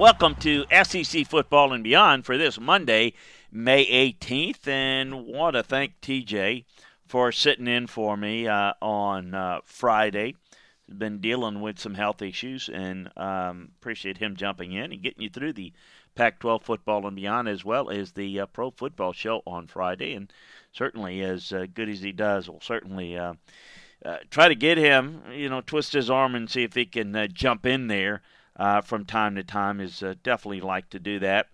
Welcome to SEC Football and Beyond for this Monday, May 18th. And want to thank TJ for sitting in for me uh, on uh, Friday. Been dealing with some health issues and um, appreciate him jumping in and getting you through the Pac 12 football and beyond, as well as the uh, Pro Football Show on Friday. And certainly, as uh, good as he does, we'll certainly. Uh, uh, try to get him, you know, twist his arm and see if he can jump in there uh, from time to time is uh, definitely like to do that,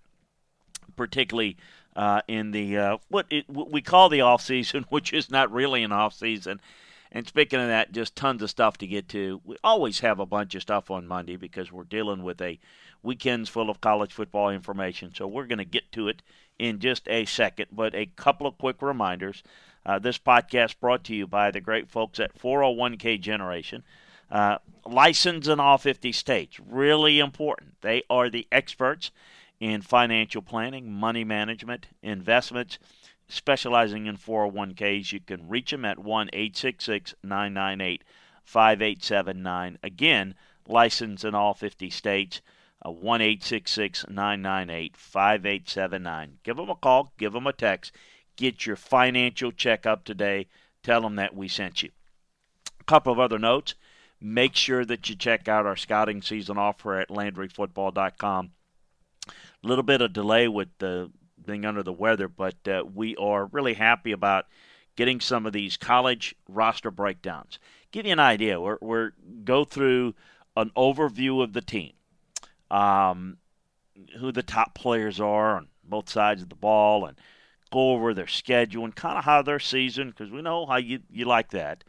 particularly uh, in the uh, what, it, what we call the off season, which is not really an off season. And speaking of that, just tons of stuff to get to. We always have a bunch of stuff on Monday because we're dealing with a weekends full of college football information. So we're going to get to it in just a second. But a couple of quick reminders. Uh, this podcast brought to you by the great folks at 401k Generation. Uh, license in all 50 states. Really important. They are the experts in financial planning, money management, investments, specializing in 401ks. You can reach them at 1 866 998 5879. Again, license in all 50 states. Uh, 1 866 998 5879. Give them a call, give them a text, get your financial checkup today. Tell them that we sent you. A couple of other notes. Make sure that you check out our scouting season offer at LandryFootball.com. A little bit of delay with the being under the weather, but uh, we are really happy about getting some of these college roster breakdowns. Give you an idea. We're, we're go through an overview of the team, um, who the top players are on both sides of the ball, and go over their schedule and kind of how their season, because we know how you, you like that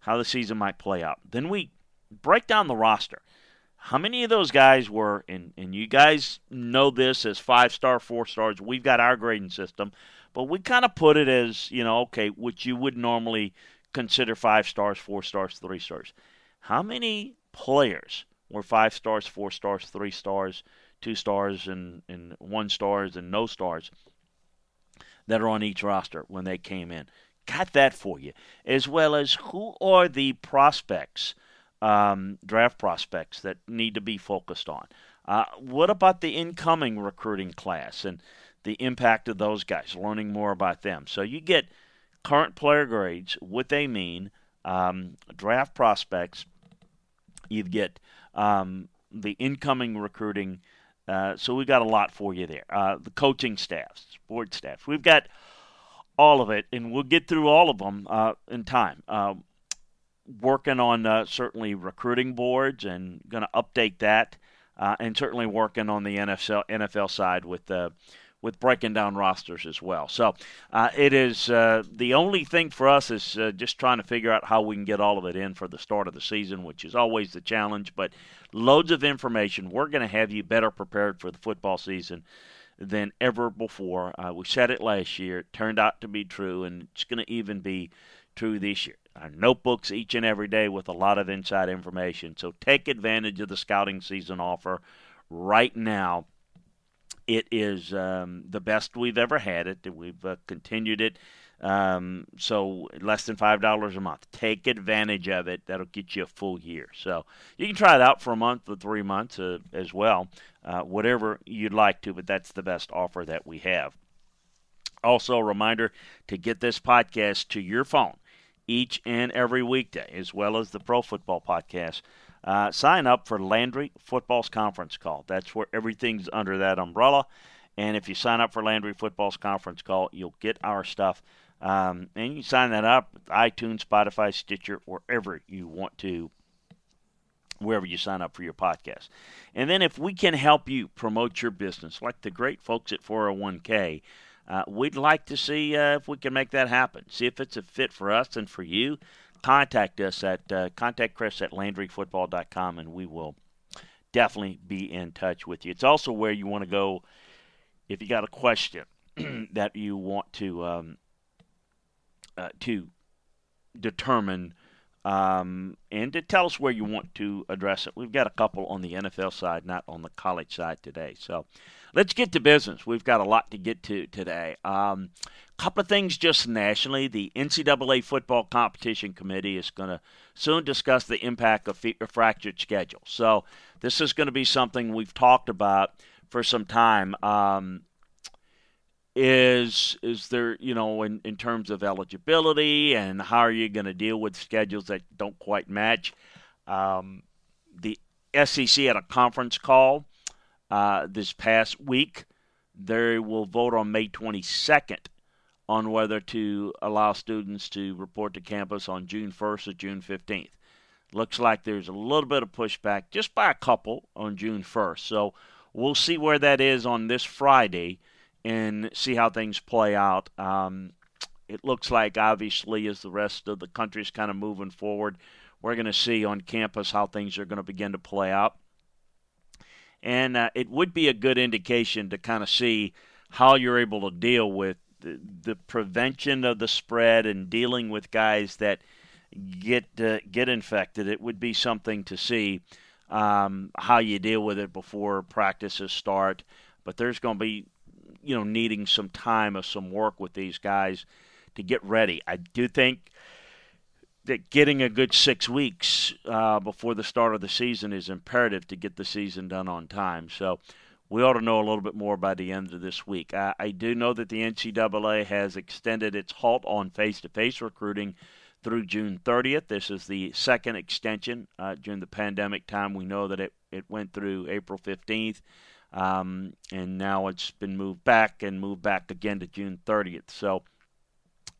how the season might play out. Then we break down the roster. How many of those guys were, and, and you guys know this as five star, four stars. We've got our grading system, but we kind of put it as, you know, okay, which you would normally consider five stars, four stars, three stars. How many players were five stars, four stars, three stars, two stars, and, and one stars, and no stars that are on each roster when they came in? Got that for you, as well as who are the prospects, um, draft prospects that need to be focused on. Uh, what about the incoming recruiting class and the impact of those guys? Learning more about them. So you get current player grades, what they mean, um, draft prospects. You get um, the incoming recruiting. Uh, so we've got a lot for you there. Uh, the coaching staffs, board staff. We've got all of it, and we'll get through all of them uh, in time. Uh, working on uh, certainly recruiting boards and going to update that, uh, and certainly working on the NFL NFL side with uh, with breaking down rosters as well. So uh, it is the only thing for us is just trying to figure out how we can get all of it in for the start of the season, which is always the challenge. But loads of information. We're going to have you better prepared for the football season than ever before. Uh, we said it last year. It turned out to be true, and it's going to even be true this year. our notebooks each and every day with a lot of inside information. So take advantage of the scouting season offer right now. It is um, the best we've ever had it. We've uh, continued it. Um, so less than five dollars a month. Take advantage of it. That'll get you a full year. So you can try it out for a month or three months uh, as well, uh, whatever you'd like to. But that's the best offer that we have. Also, a reminder to get this podcast to your phone each and every weekday, as well as the Pro Football Podcast. Uh, sign up for Landry Football's conference call. That's where everything's under that umbrella. And if you sign up for Landry Football's conference call, you'll get our stuff. Um, and you sign that up iTunes, Spotify, Stitcher, wherever you want to, wherever you sign up for your podcast. And then if we can help you promote your business, like the great folks at 401k, uh, we'd like to see uh, if we can make that happen. See if it's a fit for us and for you. Contact us at uh, contact Chris at LandryFootball.com, and we will definitely be in touch with you. It's also where you want to go if you got a question that you want to um, uh, to determine um, and to tell us where you want to address it. We've got a couple on the NFL side, not on the college side today. So let's get to business. We've got a lot to get to today. A um, couple of things just nationally. The NCAA Football Competition Committee is going to soon discuss the impact of a fractured schedule. So this is going to be something we've talked about for some time. Um, is is there you know in, in terms of eligibility and how are you going to deal with schedules that don't quite match? Um, the SEC had a conference call uh, this past week. They will vote on May 22nd on whether to allow students to report to campus on June 1st or June 15th looks like there's a little bit of pushback just by a couple on June 1st so we'll see where that is on this Friday and see how things play out. Um, it looks like, obviously, as the rest of the country is kind of moving forward, we're going to see on campus how things are going to begin to play out. And uh, it would be a good indication to kind of see how you're able to deal with the, the prevention of the spread and dealing with guys that get uh, get infected. It would be something to see um, how you deal with it before practices start. But there's going to be you know needing some time or some work with these guys to get ready. I do think that getting a good six weeks uh, before the start of the season is imperative to get the season done on time. So we ought to know a little bit more by the end of this week. I, I do know that the NCAA has extended its halt on face-to-face recruiting through June 30th. This is the second extension uh, during the pandemic time. We know that it, it went through April 15th. Um, and now it's been moved back and moved back again to June 30th. So,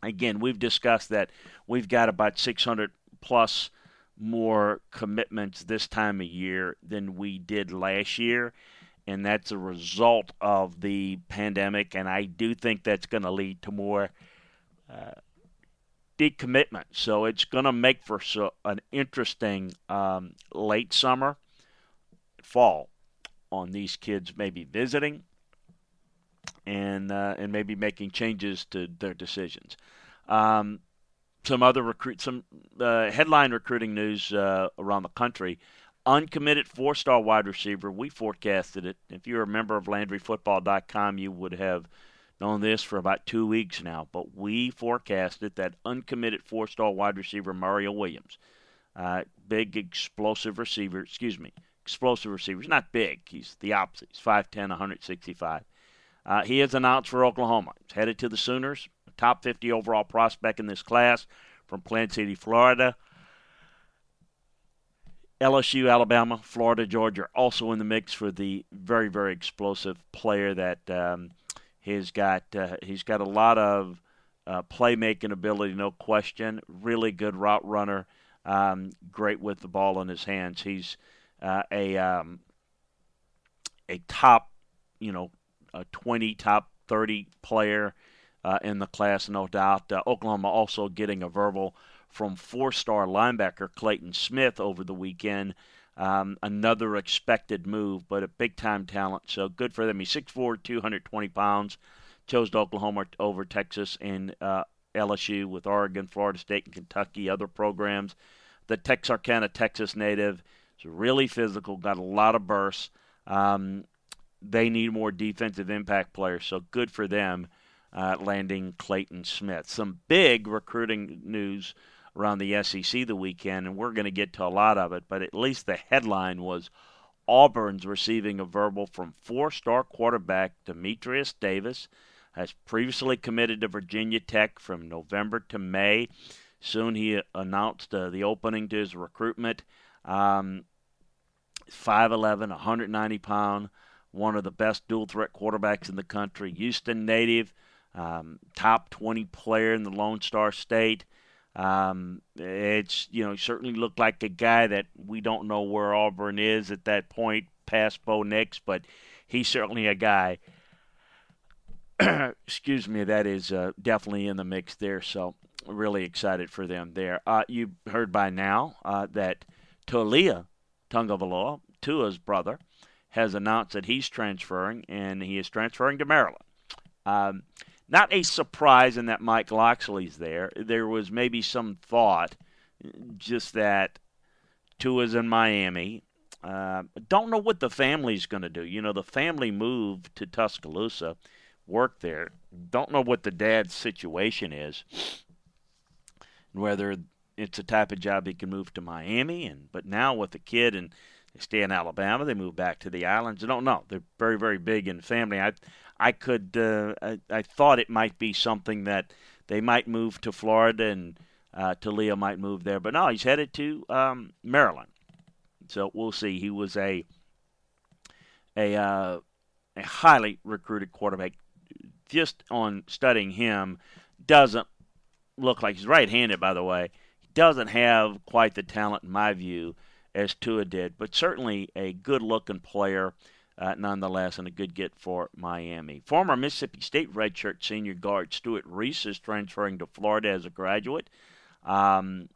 again, we've discussed that we've got about 600 plus more commitments this time of year than we did last year. And that's a result of the pandemic. And I do think that's going to lead to more uh, decommitment. So it's going to make for so, an interesting um, late summer, fall on these kids maybe visiting and uh, and maybe making changes to their decisions. Um, some other recruit, some uh, headline recruiting news uh, around the country. Uncommitted four-star wide receiver. We forecasted it. If you're a member of LandryFootball.com, you would have known this for about two weeks now. But we forecasted that uncommitted four-star wide receiver Mario Williams, uh, big explosive receiver. Excuse me, explosive receiver. He's not big. He's the opposite. He's 5'10", 165. Uh, he is announced for Oklahoma. He's headed to the Sooners, top 50 overall prospect in this class from Plant City, Florida. LSU, Alabama, Florida, Georgia are also in the mix for the very, very explosive player that um, he's got. Uh, he's got a lot of uh, playmaking ability, no question. Really good route runner. Um, great with the ball in his hands. He's uh, a um, a top, you know, a 20 top 30 player uh, in the class, no doubt. Uh, Oklahoma also getting a verbal from four-star linebacker Clayton Smith over the weekend. Um, another expected move, but a big-time talent. So good for them. He's 6'4", 220 pounds. Chose Oklahoma over Texas, and uh, LSU with Oregon, Florida State, and Kentucky, other programs. The Texarkana, Texas native really physical, got a lot of bursts. Um, they need more defensive impact players, so good for them uh, landing Clayton Smith. Some big recruiting news around the SEC the weekend, and we're going to get to a lot of it, but at least the headline was Auburn's receiving a verbal from four star quarterback Dematrius Davis, has previously committed to Virginia Tech from November to May. Soon he announced uh, the opening to his recruitment. Um, 5'11, 190 pound, one of the best dual threat quarterbacks in the country. Houston native, um, top 20 player in the Lone Star State. Um, it's you know certainly looked like a guy that we don't know where Auburn is at that point past Bo Nix, but he's certainly a guy. excuse me, that is uh, definitely in the mix there. So really excited for them there. Uh, you heard by now uh, that Taulia Tagovailoa, Tua's brother, has announced that he's transferring, and he is transferring to Maryland. Um, not a surprise in that Mike Locksley's there. There was maybe some thought, just that Tua's in Miami. Uh, don't know what the family's going to do. You know, the family moved to Tuscaloosa, worked there. Don't know what the dad's situation is, whether it's a type of job he can move to Miami, and but now with the kid and they stay in Alabama, they move back to the islands. I don't know. They're very, very big in family. I, I could, uh, I, I thought it might be something that they might move to Florida and uh, Taulia might move there, but no, he's headed to um, Maryland. So we'll see. He was a a uh, a highly recruited quarterback. Just on studying him, doesn't look like he's right-handed. By the way, doesn't have quite the talent, in my view, as Tua did, but certainly a good-looking player. Uh, nonetheless, and a good get for Miami. Former Mississippi State redshirt senior guard Stewart Reese is transferring to Florida as a graduate. Um,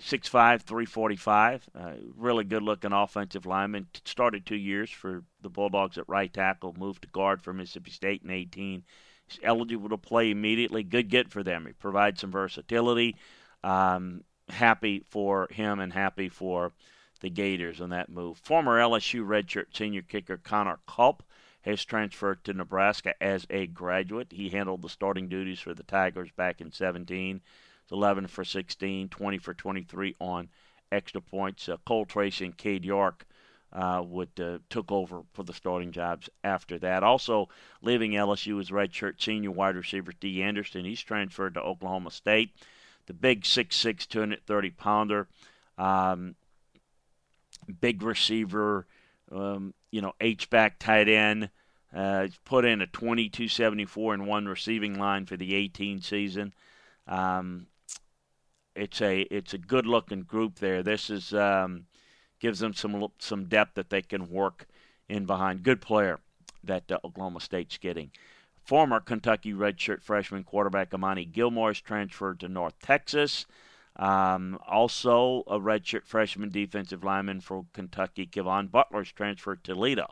6'5", 345, uh, really good-looking offensive lineman. Started two years for the Bulldogs at right tackle, moved to guard for Mississippi State in 18. He's eligible to play immediately. Good get for them. He provides some versatility. Um, happy for him and happy for the Gators on that move. Former LSU redshirt senior kicker Connor Culp has transferred to Nebraska as a graduate. He handled the starting duties for the Tigers back in 17. 11 for 16, 20 for 23 on extra points. Uh, Cole Tracy and Cade York uh, would uh, took over for the starting jobs after that. Also leaving LSU is redshirt senior wide receiver Dee Anderson. He's transferred to Oklahoma State. The big 6'6", 230 pounder. Um, big receiver, um, you know, H back tight end. Uh, put in a 22.74 in one receiving line for the 18 season. Um, it's a it's a good looking group there. This is um, gives them some some depth that they can work in behind. Good player that uh, Oklahoma State's getting. Former Kentucky redshirt freshman quarterback Amani Gilmore is transferred to North Texas. Um, also, a redshirt freshman defensive lineman for Kentucky, Kevon Butler's transferred to Toledo.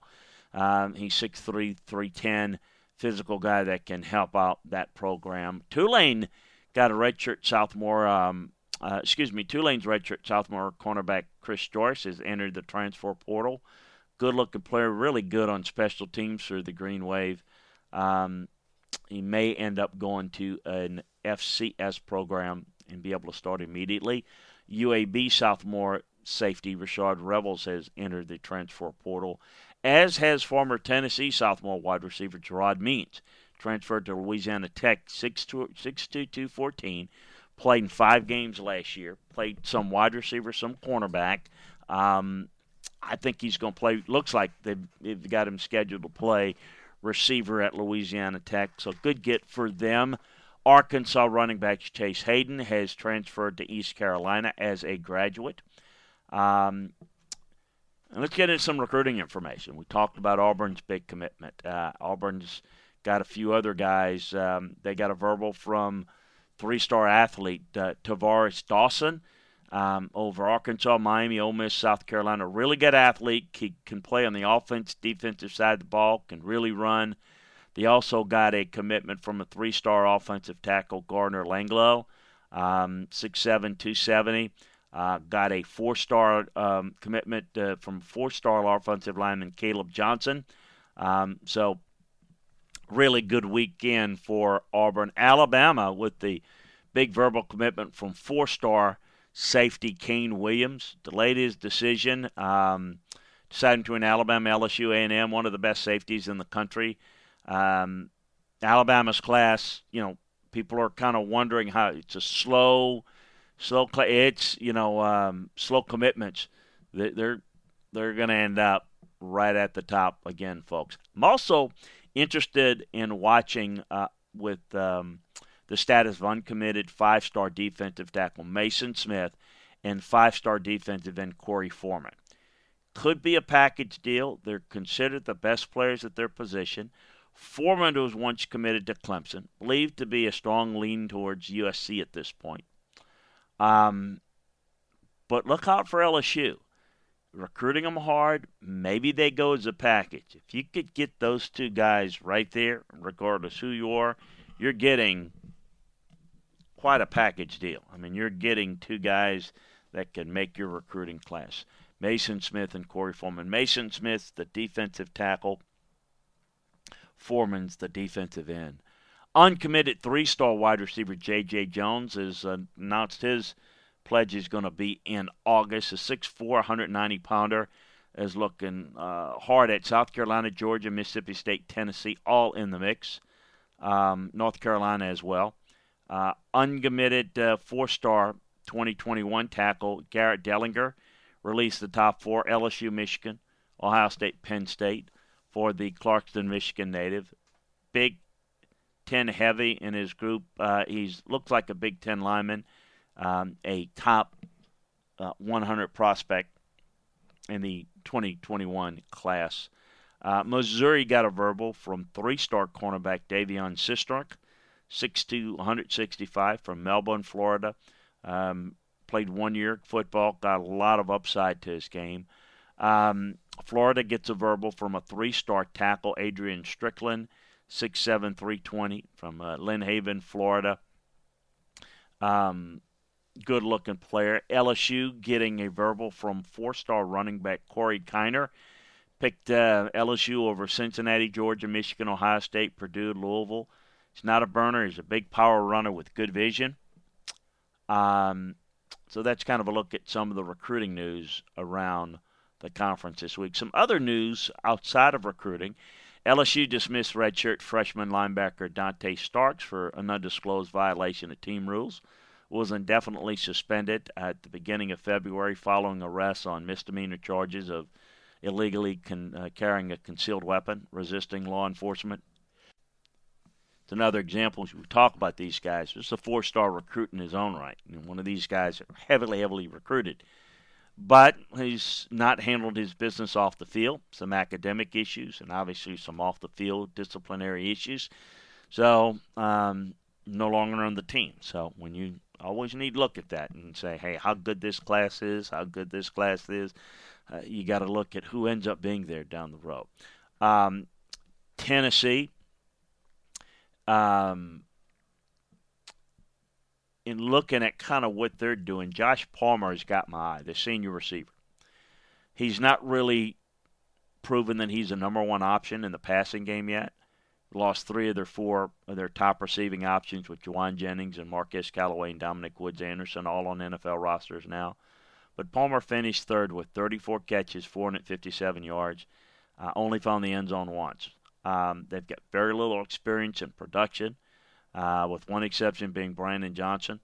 Um, he's 6'3", 310, physical guy that can help out that program. Tulane got a redshirt sophomore. Um, uh, excuse me, Tulane's redshirt sophomore cornerback Chris Joyce has entered the transfer portal. Good-looking player, really good on special teams for the Green Wave. Um, he may end up going to an FCS program and be able to start immediately. UAB sophomore safety Rashard Revels has entered the transfer portal, as has former Tennessee sophomore wide receiver Gerard Means, transferred to Louisiana Tech 6'2", 14, played in five games last year, played some wide receiver, some cornerback. Um, I think he's going to play. Looks like they've, they've got him scheduled to play receiver at Louisiana Tech. So good get for them. Arkansas running back Chase Hayden has transferred to East Carolina as a graduate. Um, let's get into some recruiting information. We talked about Auburn's big commitment. Uh, Auburn's got a few other guys. Um, they got a verbal from three-star athlete uh, Tavares Dawson um, over Arkansas, Miami, Ole Miss, South Carolina. Really good athlete. He can play on the offense, defensive side of the ball. Can really run. They also got a commitment from a three-star offensive tackle, Gardner Langlow, um, 6'7", 270. Uh, got a four-star um, commitment uh, from four-star offensive lineman Caleb Johnson. Um, so, really good weekend for Auburn. Alabama with the big verbal commitment from four-star safety Kaine Williams. Delayed his decision, um, deciding between Alabama, LSU, A&M, one of the best safeties in the country. Um, Alabama's class, you know, people are kind of wondering how it's a slow, slow. It's you know um, slow commitments. They're they're going to end up right at the top again, folks. I'm also interested in watching uh, with um, the status of uncommitted five-star defensive tackle Mason Smith and five-star defensive end Korey Foreman. Could be a package deal. They're considered the best players at their position. Foreman was once committed to Clemson, believed to be a strong lean towards USC at this point. Um, but look out for LSU. Recruiting them hard, maybe they go as a package. If you could get those two guys right there, regardless who you are, you're getting quite a package deal. I mean, you're getting two guys that can make your recruiting class. Mason Smith and Korey Foreman. Mason Smith, the defensive tackle, Foreman's the defensive end. Uncommitted three star wide receiver J.J. Jones has announced his pledge is going to be in August. A 6'4, 190 pounder is looking uh, hard at South Carolina, Georgia, Mississippi State, Tennessee, all in the mix. Um, North Carolina as well. Uh, uncommitted uh, four star 2021 tackle Garrett Dellinger released the top four LSU, Michigan, Ohio State, Penn State for the Clarkston, Michigan native. Big Ten heavy in his group. Uh, he looks like a Big Ten lineman, um, a top uh, 100 prospect in the 2021 class. Uh, Missouri got a verbal from three-star cornerback De'Veon Sistrunk, 6'2", 165 from Melbourne, Florida. Um, played one year football, got a lot of upside to his game. Um, Florida gets a verbal from a three star tackle, Adrian Strickland, 6'7, 320 from uh, Lynn Haven, Florida. Um, good looking player. LSU getting a verbal from four star running back Corey Kiner. Picked uh, LSU over Cincinnati, Georgia, Michigan, Ohio State, Purdue, Louisville. He's not a burner. He's a big power runner with good vision. Um, so that's kind of a look at some of the recruiting news around the conference this week. Some other news outside of recruiting. LSU dismissed redshirt freshman linebacker Dante Starks for an undisclosed violation of team rules. Was indefinitely suspended at the beginning of February following arrests on misdemeanor charges of illegally con- uh, carrying a concealed weapon, resisting law enforcement. It's another example. We talk about these guys. This is a four-star recruit in his own right. And one of these guys heavily, heavily recruited but he's not handled his business off the field. Some academic issues and obviously some off the field disciplinary issues. So um, no longer on the team. So when you always need to look at that and say, hey, how good this class is, how good this class is. Uh, you got to look at who ends up being there down the road. Um, Tennessee. Um, in looking at kind of what they're doing, Josh Palmer has got my eye, the senior receiver. He's not really proven that he's a number one option in the passing game yet. Lost three of their four of their top receiving options with Jauan Jennings and Marquez Callaway and Dominic Woods Anderson, all on NFL rosters now. But Palmer finished third with 34 catches, 457 yards. Uh, only found the end zone once. Um, they've got very little experience in production uh, with one exception being Brandon Johnson.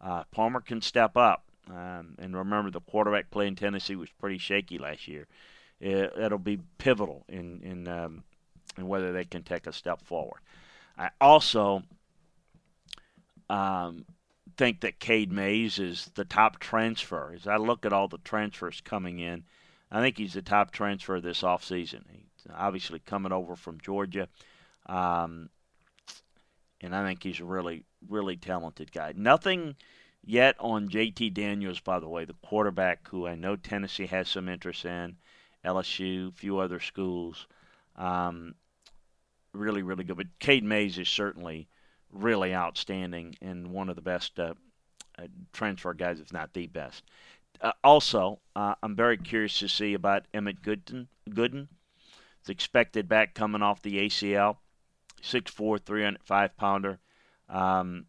Uh, Palmer can step up. Um, and remember, the quarterback play in Tennessee was pretty shaky last year. It, will be pivotal in in, um, in whether they can take a step forward. I also um, think that Cade Mays is the top transfer. As I look at all the transfers coming in, I think he's the top transfer this offseason. He's obviously coming over from Georgia. Um, and I think he's a really, really talented guy. Nothing yet on JT Daniels, by the way, the quarterback who I know Tennessee has some interest in, LSU, a few other schools. Um, really, really good. But Cade Mays is certainly really outstanding and one of the best uh, uh, transfer guys, if not the best. Uh, also, uh, I'm very curious to see about Emmit Gooden. Gooden, it's expected back coming off the ACL, 6'4", 305 pounder. Um,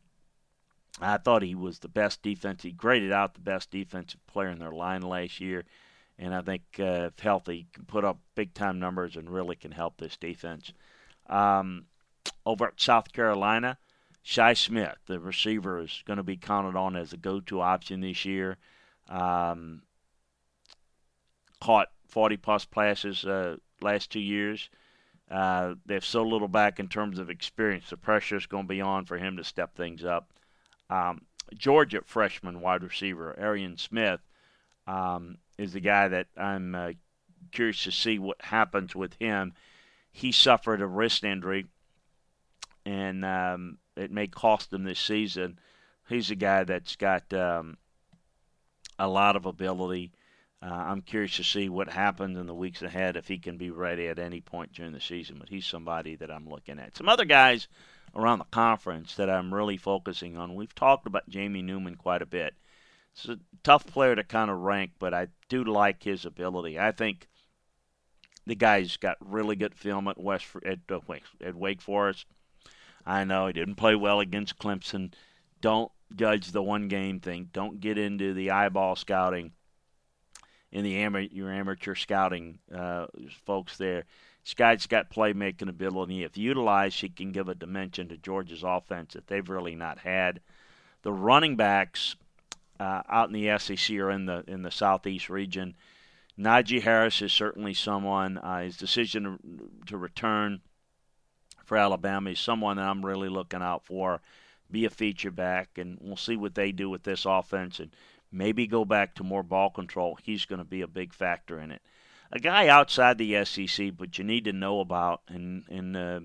I thought he was the best defense. He graded out the best defensive player in their line last year, and I think uh, if healthy, can put up big time numbers and really can help this defense. Um, over at South Carolina, Shi Smith, the receiver, is going to be counted on as a go-to option this year. Um, caught 40 plus passes uh, last two years. Uh, they have so little back in terms of experience. The pressure is going to be on for him to step things up. Um, Georgia freshman wide receiver Arian Smith um, is the guy that I'm uh, curious to see what happens with him. He suffered a wrist injury, and um, it may cost him this season. He's a guy that's got um, a lot of ability. Uh, I'm curious to see what happens in the weeks ahead if he can be ready at any point during the season. But he's somebody that I'm looking at. Some other guys around the conference that I'm really focusing on. We've talked about Jamie Newman quite a bit. It's a tough player to kind of rank, but I do like his ability. I think the guy's got really good film at West at, uh, at Wake Forest. I know he didn't play well against Clemson. Don't judge the one game thing. Don't get into the eyeball scouting in the your amateur scouting uh, folks there. Guy's got playmaking ability. If utilized, he can give a dimension to Georgia's offense that they've really not had. The running backs uh, out in the SEC or in the in the Southeast region, Najee Harris is certainly someone. Uh, his decision to, to return for Alabama is someone that I'm really looking out for be a feature back, and we'll see what they do with this offense and maybe go back to more ball control. He's going to be a big factor in it. A guy outside the SEC, but you need to know about and and uh,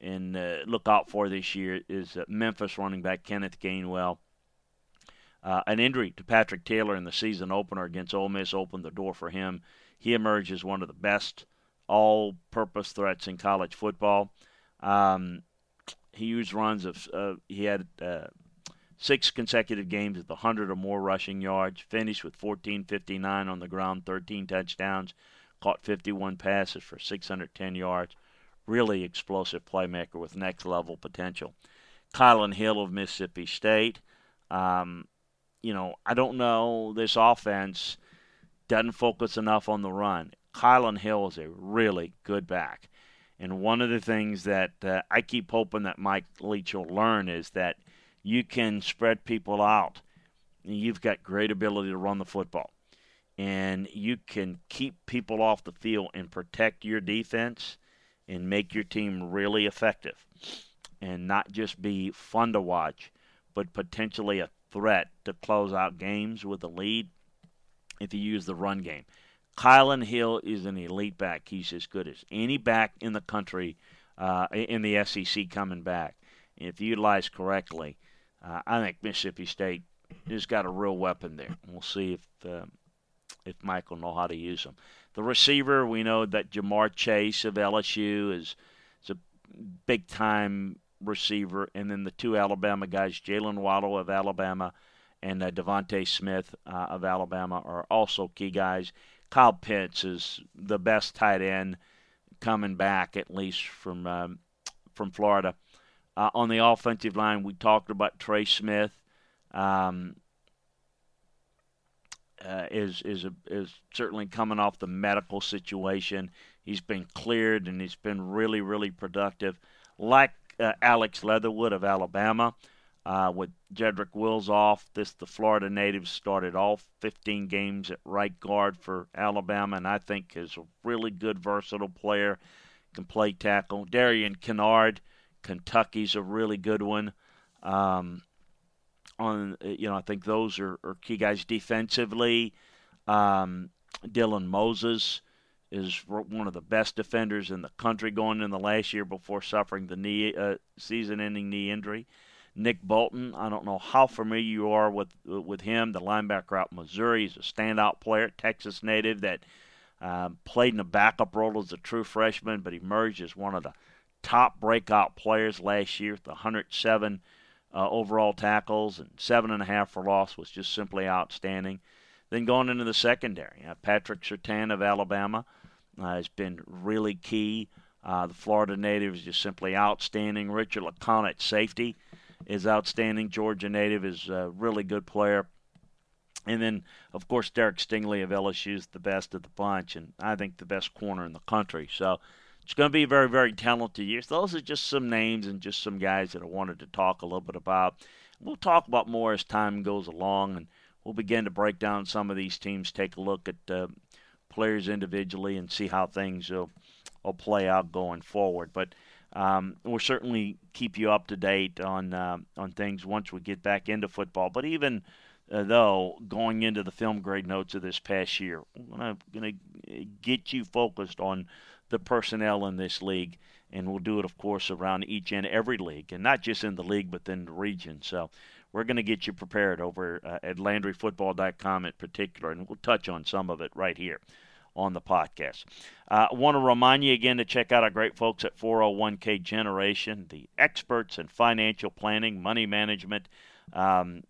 and uh, look out for this year is uh, Memphis running back Kenneth Gainwell. Uh, an injury to Patrick Taylor in the season opener against Ole Miss opened the door for him. He emerged as one of the best all-purpose threats in college football. Um, he used runs of uh, he had uh, six consecutive games with 100 or more rushing yards. Finished with 1459 on the ground, 13 touchdowns, caught 51 passes for 610 yards. Really explosive playmaker with next level potential. Kylan Hill of Mississippi State. Um, you know, I don't know. This offense doesn't focus enough on the run. Kylan Hill is a really good back. And one of the things that uh, I keep hoping that Mike Leach will learn is that you can spread people out. You've got great ability to run the football. And you can keep people off the field and protect your defense and make your team really effective. And not just be fun to watch, but potentially a threat to close out games with a lead if you use the run game. Kylan Hill is an elite back. He's as good as any back in the country uh, in the SEC coming back. If utilized correctly, uh, I think Mississippi State has got a real weapon there. We'll see if uh, if will know how to use them. The receiver, we know that Ja'Marr Chase of LSU is, is a big time receiver, and then the two Alabama guys, Jaylen Waddle of Alabama and uh, DeVonta Smith uh, of Alabama, are also key guys. Kyle Pitts is the best tight end coming back, at least from um, from Florida. Uh, on the offensive line, we talked about Trey Smith. Um, uh, is is a, is certainly coming off the medical situation. He's been cleared and he's been really really productive. Like uh, Alex Leatherwood of Alabama, uh, with Jedrick Wills off, this the Florida native started all 15 games at right guard for Alabama, and I think is a really good, versatile player. Can play tackle. Darian Kinnard, Kentucky's a really good one. Um, on you know, I think those are, are key guys defensively. Um, Dylan Moses is one of the best defenders in the country going in the last year before suffering the knee uh, season-ending knee injury. Nick Bolton. I don't know how familiar you are with with him, the linebacker out Missouri. He's a standout player, Texas native that um, played in a backup role as a true freshman, but emerged as one of the top breakout players last year, the 107 uh, overall tackles and seven and a half for loss was just simply outstanding. Then going into the secondary, uh, Patrick Surtain of Alabama uh, has been really key. Uh, the Florida native is just simply outstanding. Richard LeCounte at safety is outstanding. Georgia native is a really good player. And then, of course, Derek Stingley of LSU is the best of the bunch, and I think the best corner in the country. So it's going to be a very, very talented year. So those are just some names and just some guys that I wanted to talk a little bit about. We'll talk about more as time goes along, and we'll begin to break down some of these teams, take a look at uh, players individually, and see how things will, will play out going forward. But um, we'll certainly keep you up to date on uh, on things once we get back into football. But even uh, though going into the film grade notes of this past year, I'm going to get you focused on the personnel in this league. And we'll do it, of course, around each and every league, and not just in the league, but in the region. So we're going to get you prepared over uh, at LandryFootball.com in particular, and we'll touch on some of it right here on the podcast. Uh, I want to remind you again to check out our great folks at 401k Generation, the experts in financial planning, money management, um,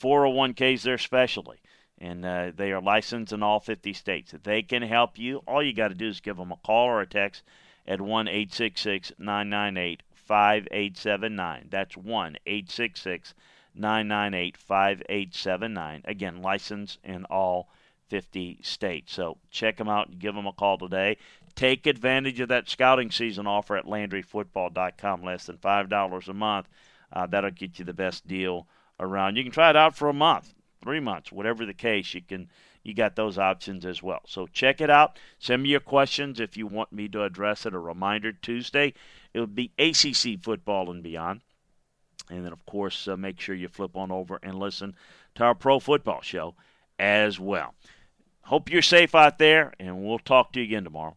401ks, their specialty and uh, they are licensed in all 50 states. They can help you. All you got to do is give them a call or a text at 1 866 998 5879. That's 1 866 998 5879. Again, licensed in all 50 states. So check them out and give them a call today. Take advantage of that scouting season offer at LandryFootball.com, less than $5 a month. Uh, that'll get you the best deal around. You can try it out for a month three months, whatever the case, you can you got those options as well. So check it out. Send me your questions if you want me to address it. A reminder Tuesday, it will be ACC football and beyond. And then, of course, uh, make sure you flip on over and listen to our pro football show as well. Hope you're safe out there, and we'll talk to you again tomorrow.